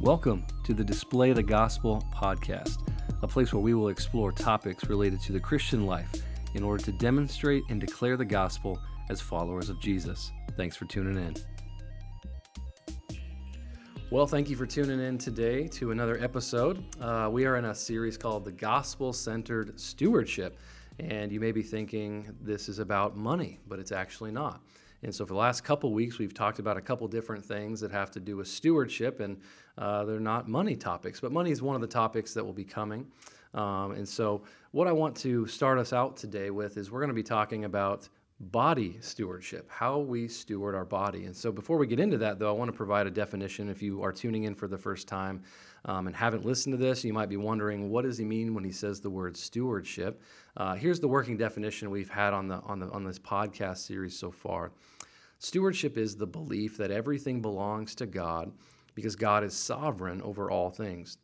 Welcome to the Display the Gospel podcast, a place where we will explore topics related to the Christian life in order to demonstrate and declare the gospel as followers of Jesus. Thanks for tuning in. Well, thank you for tuning in today to another episode. Uh, we are in a series called The Gospel Centered Stewardship. And you may be thinking this is about money, but it's actually not. And so, for the last couple weeks, we've talked about a couple different things that have to do with stewardship, and uh, they're not money topics, but money is one of the topics that will be coming. Um, and so, what I want to start us out today with is we're going to be talking about body stewardship, how we steward our body. And so, before we get into that, though, I want to provide a definition. If you are tuning in for the first time um, and haven't listened to this, you might be wondering what does he mean when he says the word stewardship. Uh, here's the working definition we've had on the on the on this podcast series so far. Stewardship is the belief that everything belongs to God because God is sovereign over all things.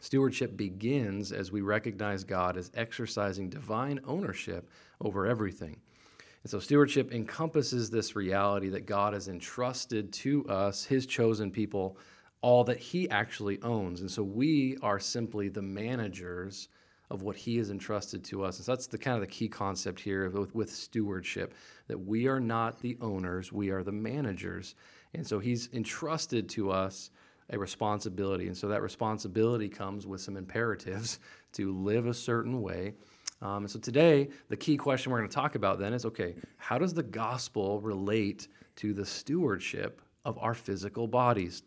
Stewardship begins as we recognize God as exercising divine ownership over everything. And so, stewardship encompasses this reality that God has entrusted to us, his chosen people, all that he actually owns. And so, we are simply the managers of what he has entrusted to us. And so that's the kind of the key concept here with, with stewardship that we are not the owners, we are the managers. And so he's entrusted to us a responsibility. And so that responsibility comes with some imperatives to live a certain way um, and so today, the key question we're going to talk about then is okay, how does the gospel relate to the stewardship of our physical bodies?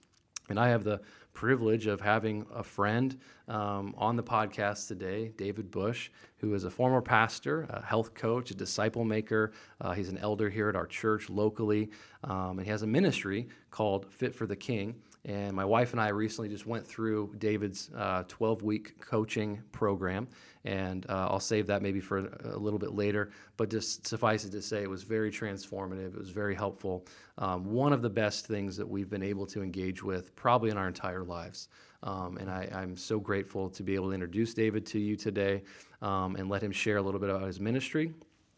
And I have the privilege of having a friend um, on the podcast today, David Bush, who is a former pastor, a health coach, a disciple maker. Uh, he's an elder here at our church locally, um, and he has a ministry called Fit for the King. And my wife and I recently just went through David's 12 uh, week coaching program. And uh, I'll save that maybe for a little bit later. But just suffice it to say, it was very transformative. It was very helpful. Um, one of the best things that we've been able to engage with probably in our entire lives. Um, and I, am so grateful to be able to introduce David to you today um, and let him share a little bit about his ministry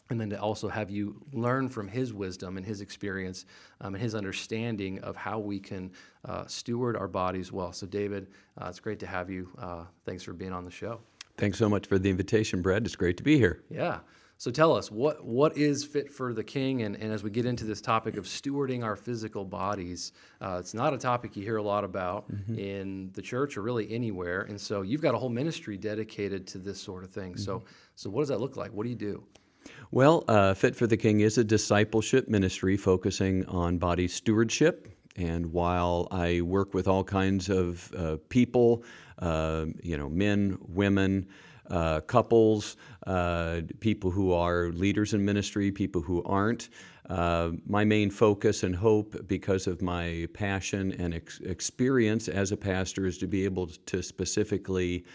and then to also have you learn from his wisdom and his experience um, and his understanding of how we can uh, steward our bodies well. So, David, uh, it's great to have you. Uh, thanks for being on the show. Thanks so much for the invitation, Brad. It's great to be here. Yeah. So tell us what what is fit for the king, and, and as we get into this topic of stewarding our physical bodies, uh, it's not a topic you hear a lot about mm-hmm. in the church or really anywhere. And so you've got a whole ministry dedicated to this sort of thing. Mm-hmm. So so what does that look like? What do you do? Well, uh, Fit for the King is a discipleship ministry focusing on body stewardship. And while I work with all kinds of uh, people, uh, you know, men, women, uh, couples, uh, people who are leaders in ministry, people who aren't. Uh, my main focus and hope, because of my passion and ex- experience as a pastor, is to be able to specifically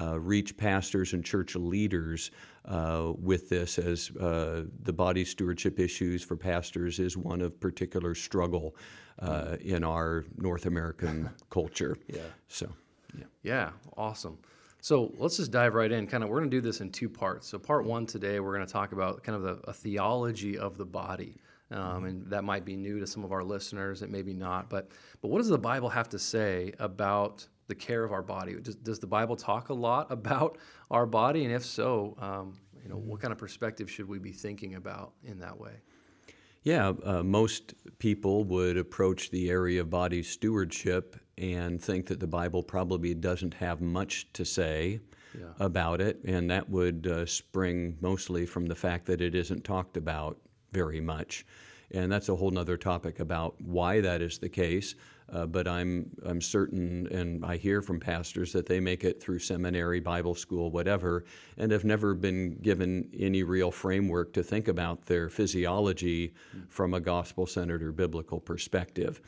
uh, reach pastors and church leaders uh, with this, as uh, the body stewardship issues for pastors is one of particular struggle uh, in our North American culture. Yeah. So, yeah. Yeah, awesome. So let's just dive right in. Kind of, we're going to do this in two parts. So, part one today, we're going to talk about kind of the, a theology of the body. Um, and that might be new to some of our listeners. It may be not, but but what does the Bible have to say about the care of our body? Does, does the Bible talk a lot about our body? And if so, um, you know, what kind of perspective should we be thinking about in that way? Yeah, uh, most people would approach the area of body stewardship and think that the Bible probably doesn't have much to say yeah. about it, and that would uh, spring mostly from the fact that it isn't talked about very much. And that's a whole other topic about why that is the case. Uh, but I'm, I'm certain, and I hear from pastors that they make it through seminary, Bible school, whatever, and have never been given any real framework to think about their physiology from a gospel centered or biblical perspective.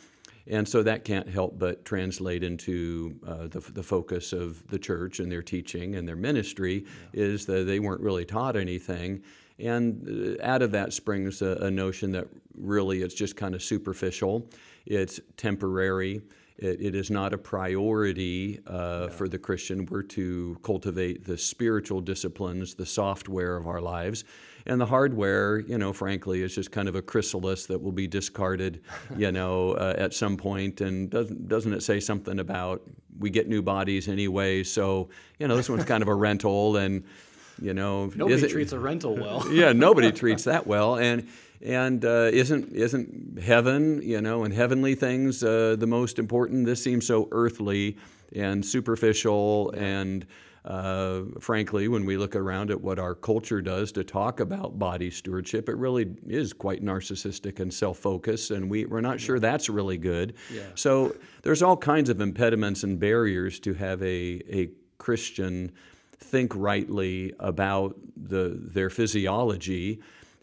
And so that can't help but translate into uh, the, the focus of the church and their teaching and their ministry yeah. is that they weren't really taught anything. And uh, out of that springs a, a notion that really it's just kind of superficial, it's temporary, it, it is not a priority uh, for the Christian. We're to cultivate the spiritual disciplines, the software of our lives. And the hardware, you know, frankly, is just kind of a chrysalis that will be discarded, you know, uh, at some point. And doesn't doesn't it say something about we get new bodies anyway? So you know, this one's kind of a rental, and you know, Nobody treats a rental well. yeah, nobody treats that well, and and uh, isn't isn't heaven, you know, and heavenly things uh, the most important? This seems so earthly and superficial, and uh, frankly, when we look around at what our culture does to talk about body stewardship, it really is quite narcissistic and self-focused, and we we're not sure that's really good. Yeah. So there's all kinds of impediments and barriers to have a a Christian think rightly about the, their physiology.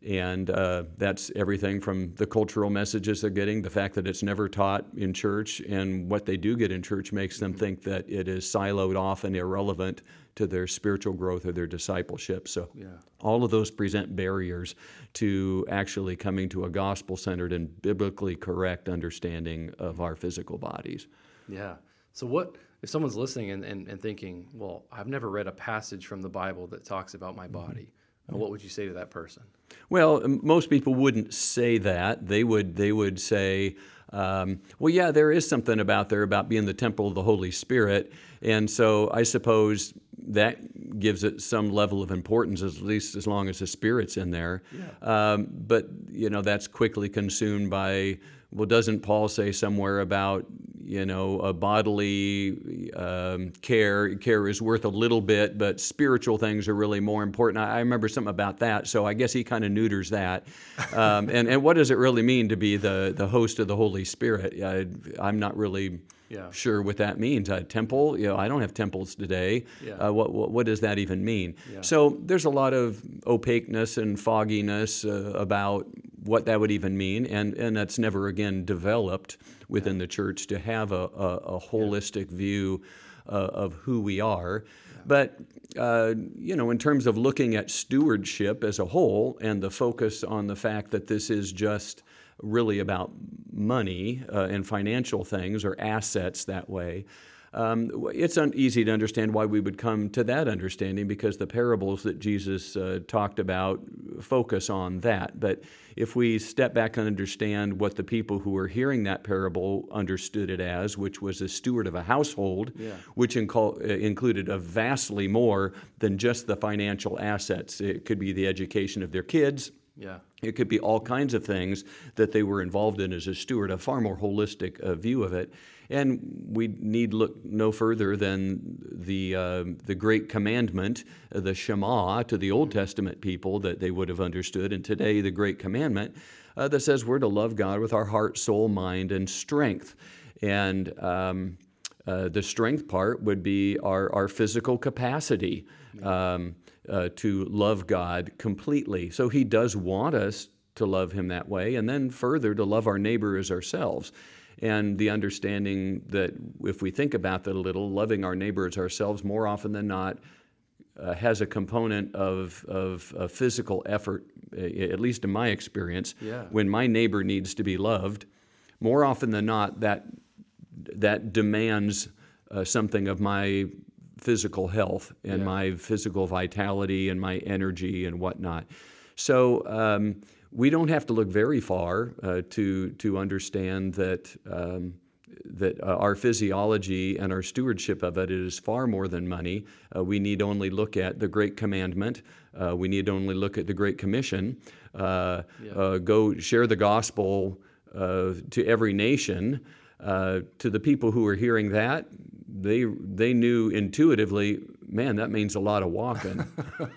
And uh, that's everything from the cultural messages they're getting, the fact that it's never taught in church, and what they do get in church makes them think that it is siloed off and irrelevant to their spiritual growth or their discipleship. So, Yeah. all of those present barriers to actually coming to a gospel centered and biblically correct understanding of our physical bodies. Yeah. So what if someone's listening and, and, and thinking, well, I've never read a passage from the Bible that talks about my body. Uh, What would you say to that person? Well, most people wouldn't say that. They would they would say, um, well, yeah, there is something about there about being the temple of the Holy Spirit, and so I suppose that gives it some level of importance, at least as long as the Spirit's in there. Um, but you know, that's quickly consumed by. Well, doesn't Paul say somewhere about you know a bodily um, care care is worth a little bit, but spiritual things are really more important? I, I remember something about that, so I guess he kind of neuters that. Um, and and what does it really mean to be the the host of the Holy Spirit? I, I'm not really. Yeah. Sure, what that means. A temple, you know, I don't have temples today. Yeah. Uh, what, what, what does that even mean? Yeah. So there's a lot of opaqueness and fogginess uh, about what that would even mean, and, and that's never again developed within the church to have a, a, a holistic view uh, of who we are. But uh, you know, in terms of looking at stewardship as a whole, and the focus on the fact that this is just really about money uh, and financial things or assets that way. Um, it's un- easy to understand why we would come to that understanding because the parables that Jesus uh, talked about focus on that. But if we step back and understand what the people who were hearing that parable understood it as, which was a steward of a household, Yeah. which inco- uh, included a vastly more than just the financial assets. It could be the education of their kids, Yeah. it could be all kinds of things that they were involved in as a steward, a far more holistic uh, view of it. And we need look no further than the, uh, the great commandment, uh, the Shema, to the Old Testament people that they would have understood. And today, the great commandment uh, that says we're to love God with our heart, soul, mind, and strength. And um, uh, the strength part would be our, our physical capacity um, uh, to love God completely. So He does want us to love Him that way, and then further to love our neighbor as ourselves. And the understanding that if we think about that a little, loving our neighbor as ourselves more often than not uh, has a component of, of, of physical effort, at least in my experience. Yeah. When my neighbor needs to be loved, more often than not, that that demands uh, something of my physical health and Yeah. my physical vitality and my energy and whatnot. So um, we don't have to look very far uh, to to understand that. Um, that uh, our physiology and our stewardship of it is far more than money. Uh, we need only look at the Great Commandment. Uh, we need only look at the Great Commission. Uh, uh, go share the gospel uh, to every nation. Uh, to the people who are hearing that, they they knew intuitively, man, that means a lot of walking.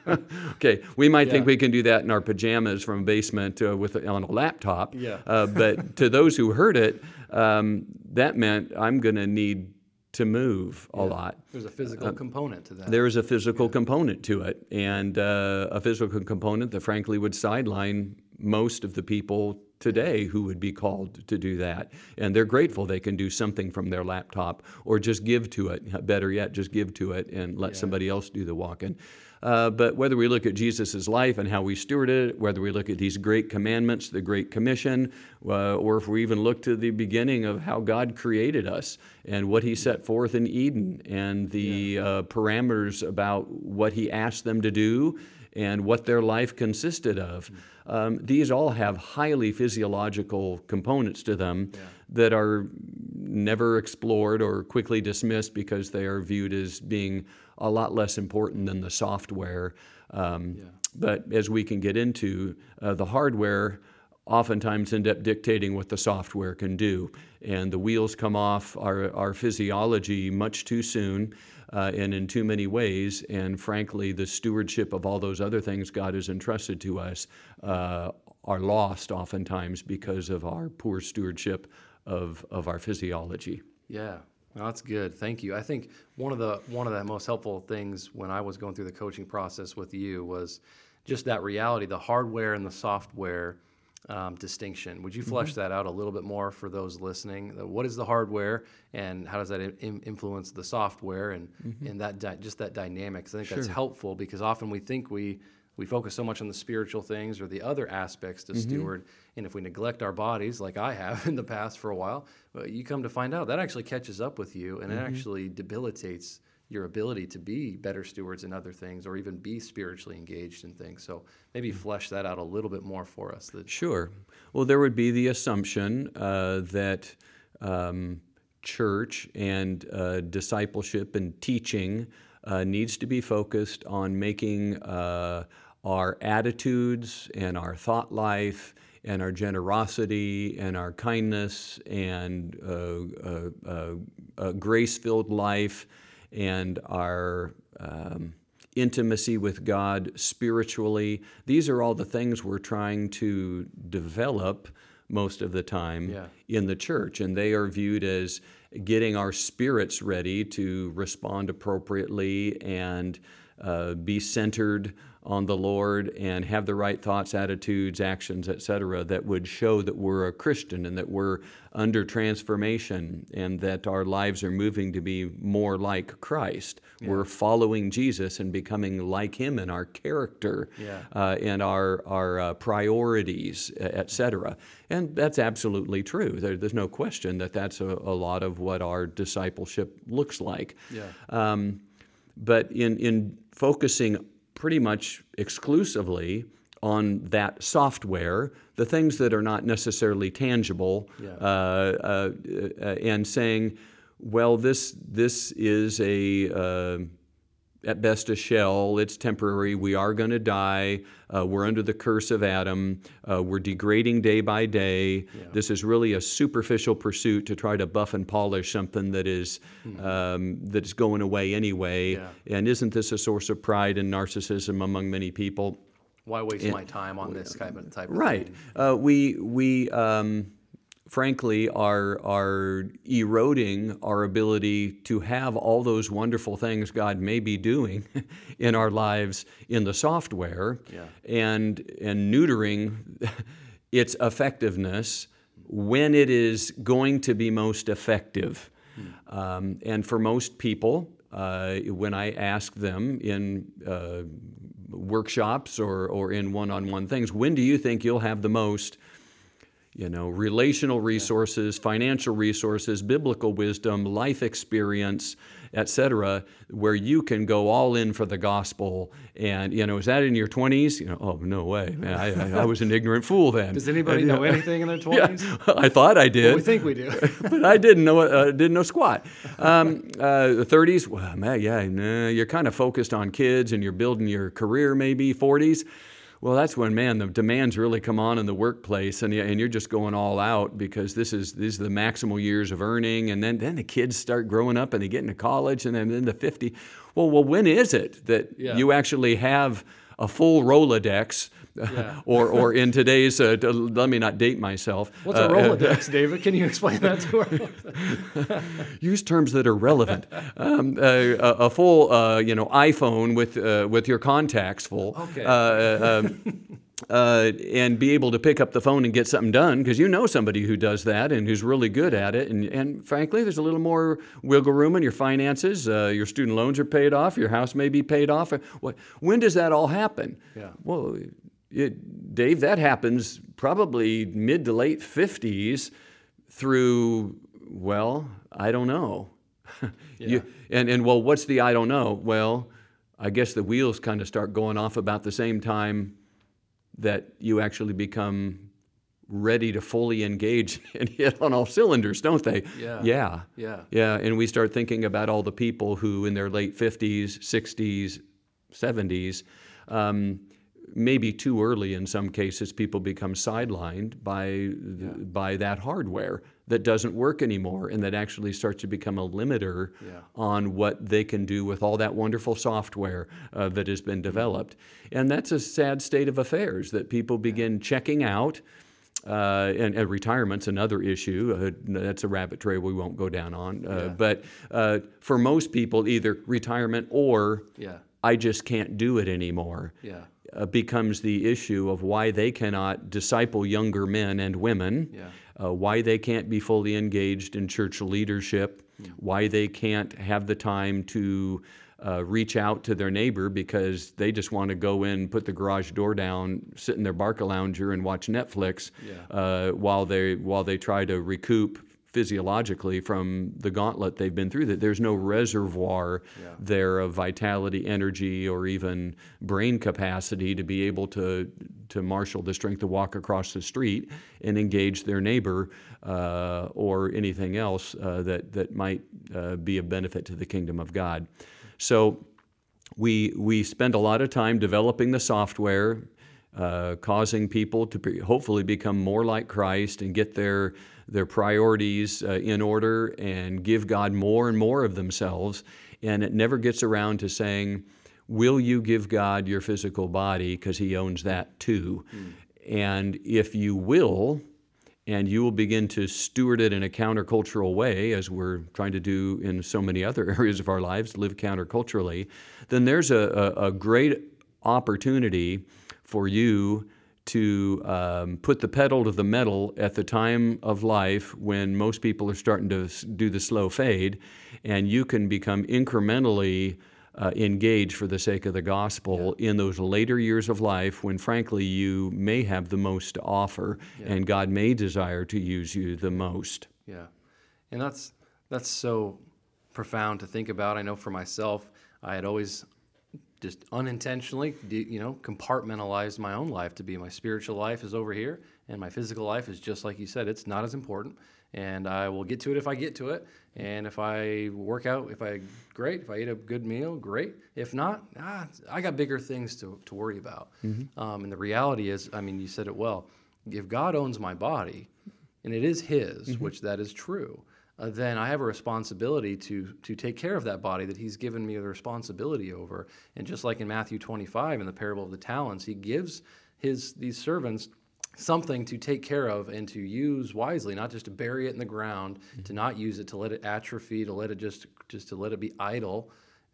okay, we might think we can do that in our pajamas from a basement uh, with a, on a laptop. Yeah. Uh, but to those who heard it, um, that meant I'm going to need to move a lot. There's a physical component to that. There is a physical component to it, and uh, a physical component that frankly would sideline most of the people today who would be called to do that. And they're grateful they can do something from their laptop or just give to it. Better yet, just give to it and let yeah. somebody else do the walking. Uh, but whether we look at Jesus' life and how we stewarded it, whether we look at these great commandments, the Great Commission, uh, or if we even look to the beginning of how God created us and what He set forth in Eden and the yeah. uh, parameters about what He asked them to do and what their life consisted of. Um, these all have highly physiological components to them yeah. that are never explored or quickly dismissed because they are viewed as being a lot less important than the software. Um, yeah. But as we can get into, uh, the hardware oftentimes end up dictating what the software can do. And the wheels come off our, our physiology much too soon uh, and in too many ways. And frankly, the stewardship of all those other things God has entrusted to us uh, are lost oftentimes because of our poor stewardship of, of our physiology. Yeah, well, that's good. Thank you. I think one of the one of the most helpful things when I was going through the coaching process with you was just that reality, the hardware and the software um, distinction. Would you flesh mm-hmm. that out a little bit more for those listening? What is the hardware, and how does that in, influence the software, and mm-hmm. and that di- just that dynamics? I think sure. that's helpful because often we think we we focus so much on the spiritual things or the other aspects to mm-hmm. steward. And if we neglect our bodies, like I have in the past for a while, you come to find out that actually catches up with you and mm-hmm. it actually debilitates your ability to be better stewards in other things or even be spiritually engaged in things. So maybe mm-hmm. flesh that out a little bit more for us. Sure. Well, there would be the assumption uh, that um, church and uh, discipleship and teaching uh, needs to be focused on making uh, our attitudes and our thought life and our generosity and our kindness and uh, uh, uh, uh grace filled life and our um, intimacy with God spiritually. These are all the things we're trying to develop most of the time yeah. in the church, and they are viewed as getting our spirits ready to respond appropriately and uh, be centered on the Lord and have the right thoughts, attitudes, actions, etc., that would show that we're a Christian and that we're under transformation and that our lives are moving to be more like Christ. Yeah. We're following Jesus and becoming like Him in our character yeah. uh, and our, our uh, priorities, etc. And that's absolutely true. There, there's no question that that's a, a, lot of what our discipleship looks like. Yeah. Um, but in, in focusing pretty much exclusively on that software, the things that are not necessarily tangible, yeah. uh, uh, uh, and saying, well, this this is a uh, at best a shell. It's temporary. We are going to die. Uh, we're under the curse of Adam. Uh, we're degrading day by day. Yeah. This is really a superficial pursuit to try to buff and polish something that is, mm-hmm. um, that is going away anyway. Yeah. And isn't this a source of pride and narcissism among many people? Why waste and, my time on this kind of type of? Right. Uh, we we. Um, frankly, are, are eroding our ability to have all those wonderful things God may be doing in our lives in the software yeah. and, and neutering its effectiveness when it is going to be most effective. Hmm. Um, and for most people, uh, when I ask them in uh, workshops or, or in one on one things, when do you think you'll have the most you know, relational resources, financial resources, biblical wisdom, life experience, etc., where you can go all in for the gospel. And you know, is that in your twenties? You know, oh no way, man! I, I, was an ignorant fool then. Does anybody and, know anything in their twenties? Yeah, I thought I did. Well, we think we do, but I didn't know. Uh, didn't know squat. Um, uh, the thirties, well, man, yeah, nah, you're kind of focused on kids and you're building your career. Maybe forties well, that's when, man, the demands really come on in the workplace, and, and you're just going all out because this is these are the maximal years of earning, and then, then the kids start growing up and they get into college, and then into 50. Well, well, when is it that yeah. you actually have a full Rolodex yeah. or, or in today's, uh, let me not date myself. What's a uh, Rolodex, uh, David? Can you explain that to us? Use terms that are relevant. Um, uh, a, full, uh, you know, iPhone with, uh, with your contacts full. Okay. Um, uh, and be able to pick up the phone and get something done because you know somebody who does that and who's really good at it. And, and frankly, there's a little more wiggle room in your finances. Uh, your student loans are paid off. Your house may be paid off. When does that all happen? Yeah. Well, it, Dave, that happens probably mid to late 50s through, well, I don't know. Yeah. you, and, and well, what's the I don't know? Well, I guess the wheels kind of start going off about the same time that you actually become ready to fully engage and hit on all cylinders, don't they? Yeah. Yeah. Yeah. Yeah. And we start thinking about all the people who, in their late 50s, 60s, 70s, um, maybe too early in some cases, people become sidelined by, yeah. by that hardware that doesn't work anymore and that actually starts to become a limiter yeah. on what they can do with all that wonderful software uh, that has been developed. And that's a sad state of affairs that people begin checking out. Uh, and, and, retirement's another issue. Uh, that's a rabbit trail we won't go down on. Uh, yeah. But uh, for most people, either retirement or yeah. I just can't do it anymore. Yeah. Uh, becomes the issue of why they cannot disciple younger men and women, Yeah. uh, why they can't be fully engaged in church leadership, why they can't have the time to uh, reach out to their neighbor because they just want to go in, put the garage door down, sit in their Barcalounger and watch Netflix Yeah. uh, while they while they try to recoup physiologically from the gauntlet they've been through that there's no reservoir Yeah. there of vitality energy or even brain capacity to be able to to marshal the strength to walk across the street and engage their neighbor uh, or anything else uh, that that might uh, be of benefit to the kingdom of God so we we spend a lot of time developing the software uh, causing people to be, hopefully become more like Christ and get their their priorities uh, in order and give God more and more of themselves. And it never gets around to saying, "Will you give God your physical body because He owns that too?" And if you will, and you will begin to steward it in a countercultural way, as we're trying to do in so many other areas of our lives, live counterculturally, then there's a, a, a great opportunity for you to um, put the pedal to the metal at the time of life when most people are starting to do the slow fade, and you can become incrementally uh, engaged for the sake of the gospel in those later years of life when, frankly, you may have the most to offer and God may desire to use you the most. Yeah, and that's that's so profound to think about. I know for myself, I had always just unintentionally, you know, compartmentalized my own life to be my spiritual life is over here, and my physical life is just like you said. It's not as important, and I will get to it if I get to it. And if I work out, if I great, if I eat a good meal, great. If not, ah, I got bigger things to, to worry about. Um, and the reality is, I mean, you said it well. If God owns my body, and it is His, which that is true, uh, then I have a responsibility to to take care of that body that He's given me the responsibility over. And just like in Matthew 25 in the parable of the talents, He gives His these servants something to take care of and to use wisely, not just to bury it in the ground, to not use it to let it atrophy, to let it just just to let it be idle.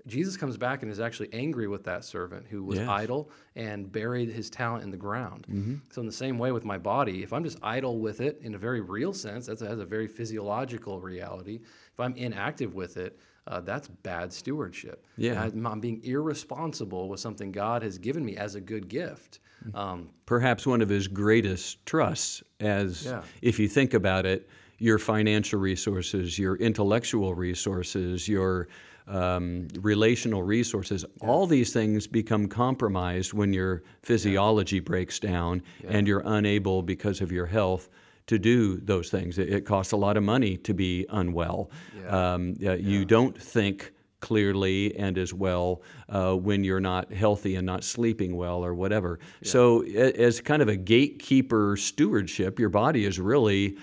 Jesus comes back and is actually angry with that servant who was Yes. idle and buried his talent in the ground. So, in the same way with my body, if I'm just idle with it in a very real sense, that has a very physiological reality. If I'm inactive with it, uh, that's bad stewardship. Yeah. I'm, I'm being irresponsible with something God has given me as a good gift. Um, perhaps one of his greatest trusts as Yeah. if you think about it your financial resources your intellectual resources your um, relational resources all these things become compromised when your physiology breaks down and you're unable because of your health to do those things. It, it costs a lot of money to be unwell. Yeah. um, yeah, you don't think clearly and as well uh, when you're not healthy and not sleeping well or whatever. So, a- as kind of a gatekeeper stewardship, your body is really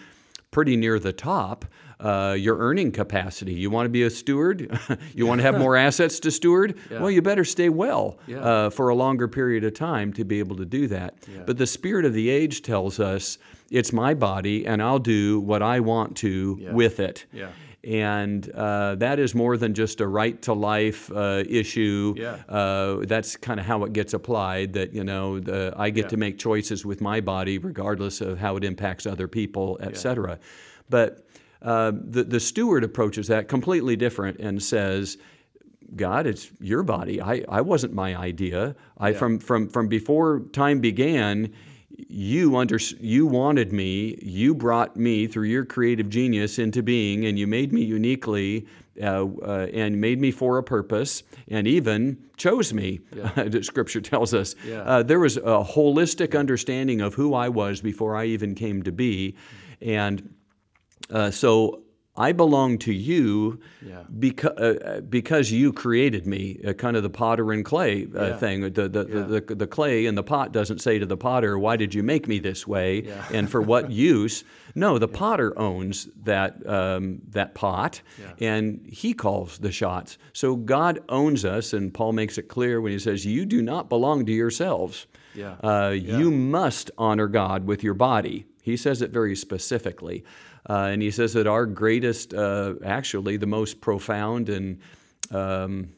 pretty near the top uh, your earning capacity. You want to be a steward? you want to have more assets to steward? Yeah. Well, you better stay well Yeah. uh, for a longer period of time to be able to do that. Yeah. But the spirit of the age tells us it's my body and I'll do what I want to with it. And uh, that is more than just a right to life uh, issue. Yeah. Uh, that's kind of how it gets applied. That you know, the, I get to make choices with my body, regardless of how it impacts other people, et cetera. But uh, the the steward approaches that completely different and says, God, it's your body. I, I wasn't my idea. I Yeah. from from from before time began, you under you wanted me. You brought me through your creative genius into being, and you made me uniquely. Uh, uh, and made me for a purpose, and even chose me. the scripture tells us Yeah. uh, there was a holistic understanding of who I was before I even came to be, and uh, so I belong to you Yeah. because, uh, because you created me, uh, kind of the potter and clay uh, Yeah. thing. The, the, Yeah. the, the, the clay in the pot doesn't say to the potter, Why did you make me this way? And for what use? No, the potter owns that, um, that pot and he calls the shots. So God owns us, and Paul makes it clear when he says, You do not belong to yourselves. Yeah. Uh, You must honor God with your body. He says it very specifically. Uh, and he says that our greatest, uh, actually, the most profound and um,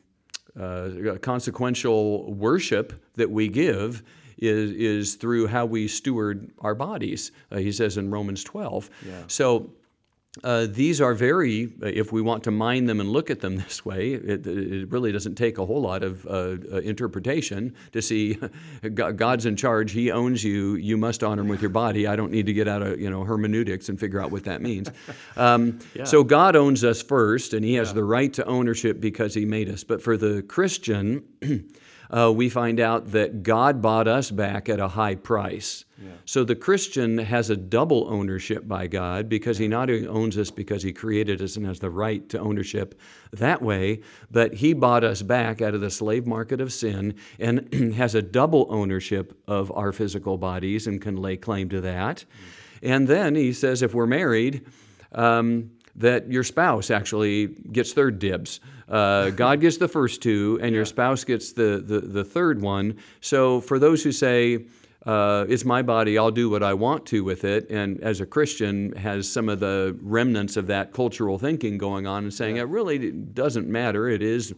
uh, consequential worship that we give is, is through how we steward our bodies, uh, he says in Romans 12. Yeah. So uh, these are very, if we want to mine them and look at them this way, it, it really doesn't take a whole lot of uh, uh, interpretation to see God's in charge. He owns you. You must honor him with your body. I don't need to get out of you know hermeneutics and figure out what that means. Um, Yeah. So God owns us first, and He has the right to ownership because He made us. But for the Christian, uh, we find out that God bought us back at a high price. So the Christian has a double ownership by God because he not only owns us because he created us and has the right to ownership that way, but he bought us back out of the slave market of sin and has a double ownership of our physical bodies and can lay claim to that. And then he says if we're married, um, that your spouse actually gets third dibs. Uh, God gets the first two, and your spouse gets the, the, the third one. So, for those who say, uh, it's my body, I'll do what I want to with it, and as a Christian has some of the remnants of that cultural thinking going on and saying, it really doesn't matter. It is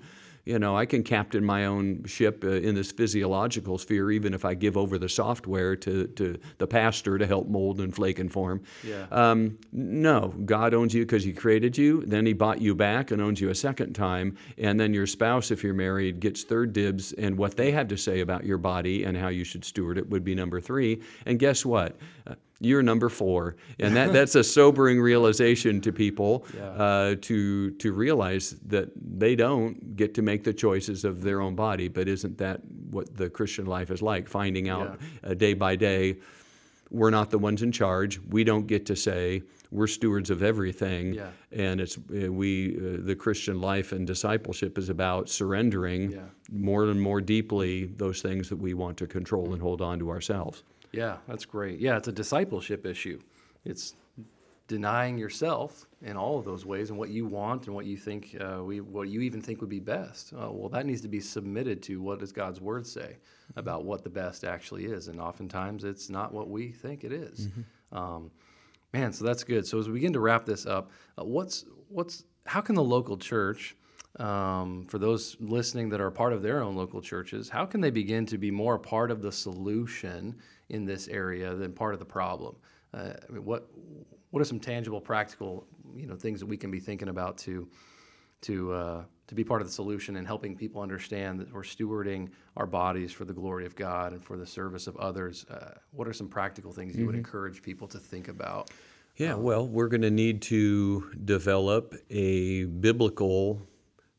you know, I can captain my own ship uh, in this physiological sphere, even if I give over the software to, to the pastor to help mold and flake and form. Yeah. Um, no, God owns you because He created you. Then He bought you back and owns you a second time. And then your spouse, if you're married, gets third dibs. And what they have to say about your body and how you should steward it would be number three. And guess what? Uh, you're number four, and that, that's a sobering realization to people Yeah. uh, to to realize that they don't get to make the choices of their own body. But isn't that what the Christian life is like? Finding out uh, day by day, we're not the ones in charge. We don't get to say we're stewards of everything. Yeah. And it's uh, we uh, the Christian life and discipleship is about surrendering Yeah. more and more deeply those things that we want to control and hold on to ourselves. Yeah, that's great. Yeah, it's a discipleship issue. It's denying yourself in all of those ways and what you want and what you think, uh, we, what you even think would be best. Uh, well, that needs to be submitted to what does God's word say about what the best actually is, and oftentimes it's not what we think it is. Um, man, so that's good. So as we begin to wrap this up, uh, what's what's how can the local church um, for those listening that are part of their own local churches, how can they begin to be more a part of the solution in this area than part of the problem? Uh, I mean, what what are some tangible, practical, you know, things that we can be thinking about to to uh, to be part of the solution and helping people understand that we're stewarding our bodies for the glory of God and for the service of others? Uh, what are some practical things you would encourage people to think about? Yeah, well, we're going to need to develop a biblical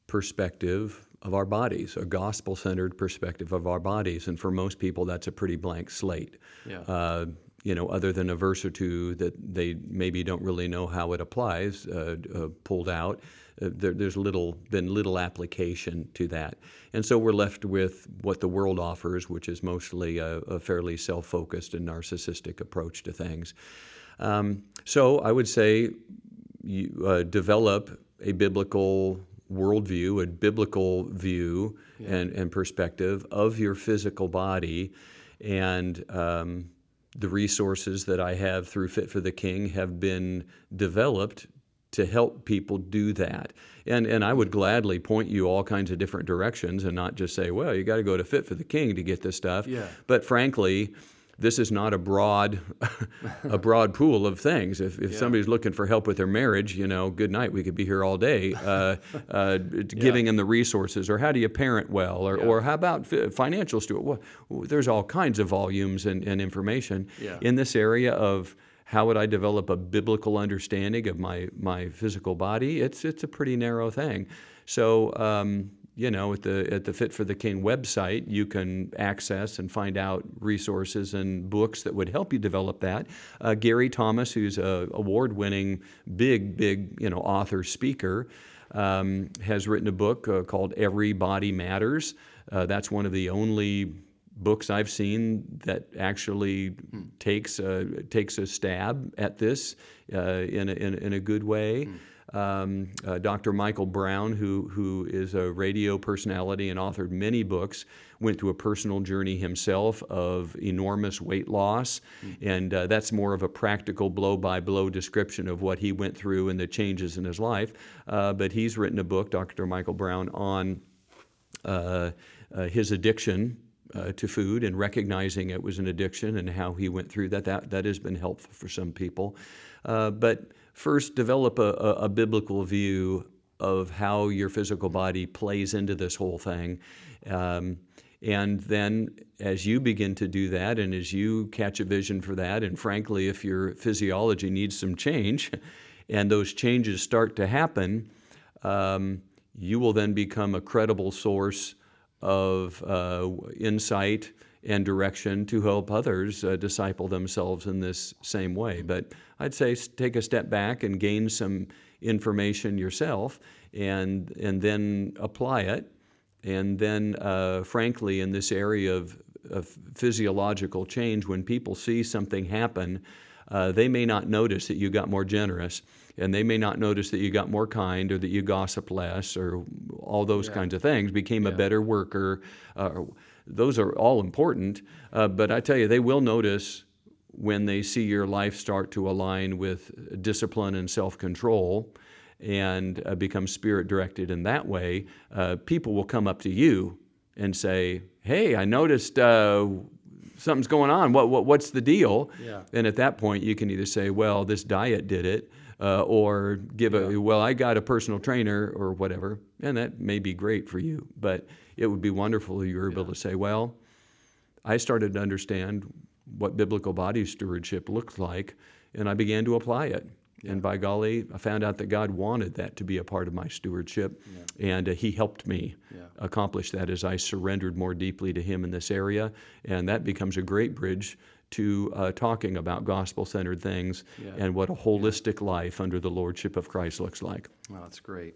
perspective of our bodies, a gospel centered perspective of our bodies. And for most people, that's a pretty blank slate. Yeah. Uh, you know, other than a verse or two that they maybe don't really know how it applies, uh, uh, pulled out, uh, there, there's little been little application to that, and so we're left with what the world offers, which is mostly a, a fairly self-focused and narcissistic approach to things. Um, so I would say you uh, develop a biblical worldview, a biblical view yeah. and, and perspective of your physical body. And um, the resources that I have through Fit for the King have been developed to help people do that. And, and I would gladly point you all kinds of different directions and not just say, well, you got to go to Fit for the King to get this stuff. Yeah. But frankly, this is not a broad a broad pool of things. If, if yeah. somebody's looking for help with their marriage, you know, good night. We could be here all day, uh, uh, giving them the resources. Or how do you parent well? Or, yeah. or how about financial steward? Well, there's all kinds of volumes and, and information in this area of how would I develop a biblical understanding of my my physical body? It's it's a pretty narrow thing. So. Um, you know, at the at the Fit for the King website, you can access and find out resources and books that would help you develop that. Uh, Gary Thomas, who's a award-winning, big, big, you know, author speaker, um, has written a book uh, called Every Body Matters. Uh, that's one of the only books I've seen that actually hmm. takes a, takes a stab at this uh, in, a, in, in, a good way. Hmm um, uh, Dr. Michael Brown, who, who is a radio personality and authored many books, went through a personal journey himself of enormous weight loss. Mm-hmm. And uh, that's more of a practical blow by blow description of what he went through and the changes in his life. Uh, but he's written a book, Dr. Michael Brown, on uh, uh, his addiction uh, to food and recognizing it was an addiction and how he went through that. That, that has been helpful for some people. Uh, but first develop a, a, biblical view of how your physical body plays into this whole thing. Um, and then, as you begin to do that, and as you catch a vision for that, and frankly, if your physiology needs some change, and those changes start to happen, um, you will then become a credible source of uh, insight and direction to help others uh, disciple themselves in this same way. But I'd say take a step back and gain some information yourself and, and then apply it. And then, uh, frankly, in this area of, of physiological change, when people see something happen, uh, they may not notice that you got more generous and they may not notice that you got more kind or that you gossip less or all those yeah. kinds of things became yeah. a better worker uh, those are all important. Uh, but I tell you, they will notice when they see your life start to align with discipline and self control and uh, become spirit directed in that way. Uh, people will come up to you and say, Hey, I noticed uh, something's going on. What, what, what's the deal? Yeah. And at that point, you can either say, Well, this diet did it. Uh, or give a well i got a personal trainer or whatever and that may be great for you but it would be wonderful if you were able to say, well, I started to understand what biblical body stewardship looks like, and I began to apply it. Yeah. And by golly, I found out that God wanted that to be a part of my stewardship, yeah. and uh, He helped me yeah. accomplish that as I surrendered more deeply to Him in this area. And that becomes a great bridge to uh, talking about gospel centered things and what a holistic life under the Lordship of Christ looks like. Well, that's great.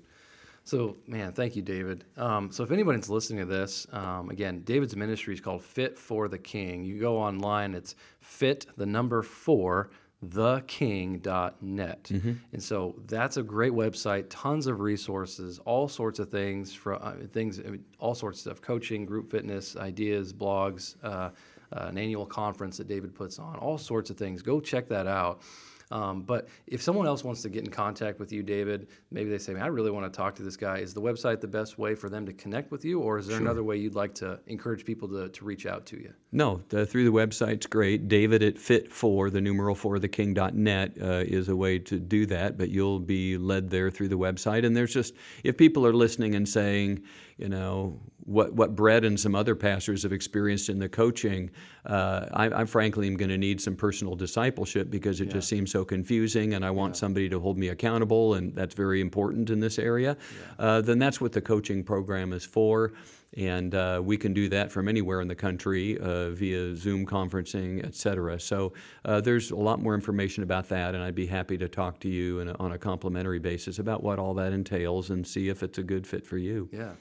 So, man, thank you, David. Um, so, if anybody's listening to this, um, again, David's ministry is called Fit for the King. You go online, it's fit, the number four, theking.net. Mm-hmm. And so that's a great website, tons of resources, all sorts of things, for, uh, things, I mean, all sorts of stuff coaching, group fitness, ideas, blogs, uh, uh, an annual conference that David puts on, all sorts of things. Go check that out. Um, but if someone else wants to get in contact with you, David, maybe they say, I really want to talk to this guy. Is the website the best way for them to connect with you, or is there sure. another way you'd like to encourage people to, to reach out to you? No, the, through the website's great. David at fit for the numeral for the king.net uh, is a way to do that, but you'll be led there through the website. And there's just, if people are listening and saying, you know, what, what Brett and some other pastors have experienced in the coaching, uh, I, I, frankly am going to need some personal discipleship because it yeah. just seems so confusing, and I want yeah. somebody to hold me accountable, and that's very important in this area. Yeah. Uh, then that's what the coaching program is for. And uh, we can do that from anywhere in the country uh, via Zoom conferencing, et cetera. So uh, there's a lot more information about that, and I'd be happy to talk to you a, on a complimentary basis about what all that entails and see if it's a good fit for you. Yeah.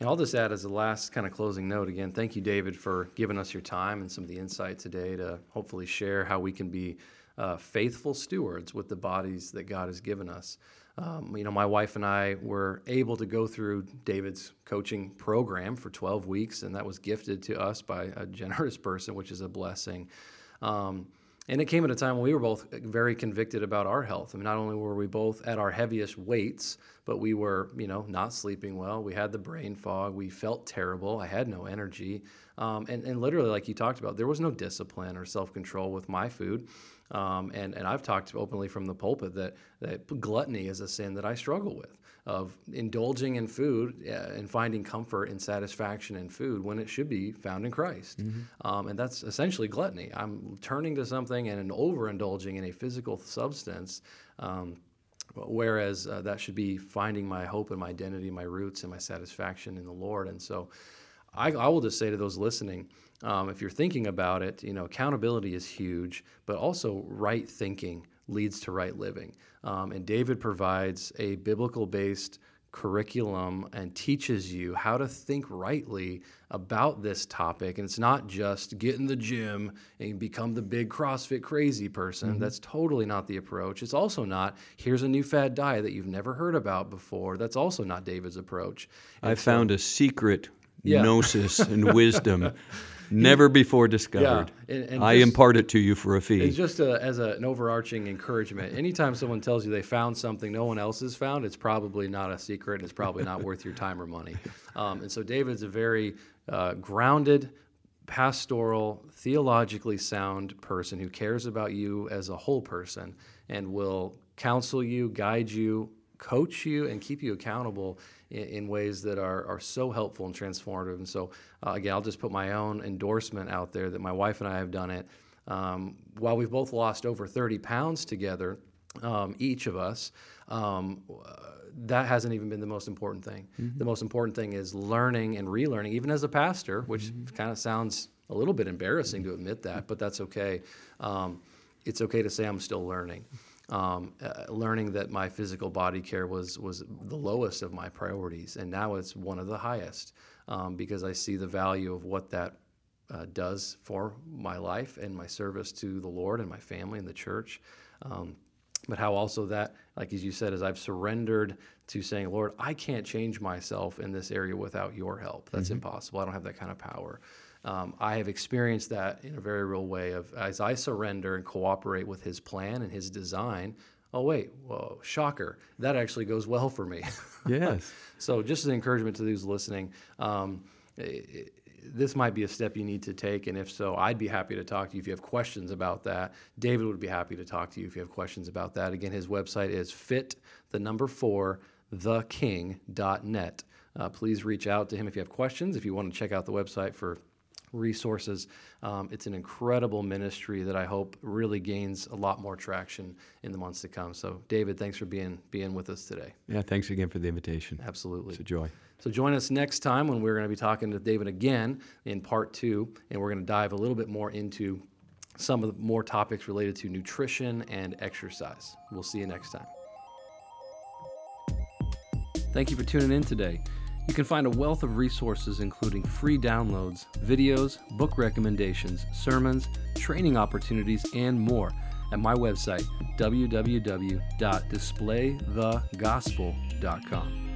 And I'll just add as a last kind of closing note again, thank you, David, for giving us your time and some of the insight today to hopefully share how we can be uh, faithful stewards with the bodies that God has given us. Um, you know, my wife and I were able to go through David's coaching program for 12 weeks, and that was gifted to us by a generous person, which is a blessing. Um, and it came at a time when we were both very convicted about our health. I mean, not only were we both at our heaviest weights, but we were, you know, not sleeping well. We had the brain fog. We felt terrible. I had no energy. Um, and, and literally, like you talked about, there was no discipline or self control with my food. Um, and, and I've talked openly from the pulpit that, that gluttony is a sin that I struggle with, of indulging in food uh, and finding comfort and satisfaction in food when it should be found in Christ. Mm-hmm. Um, and that's essentially gluttony. I'm turning to something and overindulging in a physical substance. Um, whereas uh, that should be finding my hope and my identity, my roots, and my satisfaction in the Lord. And so I, I will just say to those listening, um, if you're thinking about it, you know, accountability is huge, but also right thinking leads to right living. Um, and David provides a biblical based curriculum and teaches you how to think rightly about this topic. And it's not just get in the gym and become the big CrossFit crazy person. Mm-hmm. That's totally not the approach. It's also not here's a new fad diet that you've never heard about before. That's also not David's approach. And I so, found a secret yeah. gnosis and wisdom never before discovered. Yeah, and, and I just, impart it to you for a fee. It's just a, as a, an overarching encouragement. Anytime someone tells you they found something no one else has found, it's probably not a secret. And it's probably not worth your time or money. Um, and so David's a very uh, grounded, pastoral, theologically sound person who cares about you as a whole person and will counsel you, guide you, coach you, and keep you accountable in, in ways that are, are so helpful and transformative. And so, uh, again, I'll just put my own endorsement out there that my wife and I have done it. Um, while we've both lost over 30 pounds together, um, each of us, um, that hasn't even been the most important thing. Mm-hmm. The most important thing is learning and relearning, even as a pastor, which mm-hmm. kind of sounds a little bit embarrassing to admit that, but that's okay. Um, it's okay to say I'm still learning um, uh, learning that my physical body care was was the lowest of my priorities, and now it's one of the highest um, because I see the value of what that uh, does for my life and my service to the Lord and my family and the church. Um, but how also that, like as you said, as I've surrendered to saying, Lord, I can't change myself in this area without your help. That's mm-hmm. impossible. I don't have that kind of power. Um, I have experienced that in a very real way of as I surrender and cooperate with his plan and his design. Oh wait, whoa, shocker! That actually goes well for me. Yes. so just an encouragement to those listening. Um, it, this might be a step you need to take, and if so, I'd be happy to talk to you if you have questions about that. David would be happy to talk to you if you have questions about that. Again, his website is fit the number four theking.net. Uh, please reach out to him if you have questions. If you want to check out the website for resources. Um, it's an incredible ministry that I hope really gains a lot more traction in the months to come. So, David, thanks for being being with us today. Yeah, thanks again for the invitation. Absolutely, it's a joy. So, join us next time when we're going to be talking to David again in part two, and we're going to dive a little bit more into some of the more topics related to nutrition and exercise. We'll see you next time. Thank you for tuning in today. You can find a wealth of resources, including free downloads, videos, book recommendations, sermons, training opportunities, and more at my website, www.displaythegospel.com.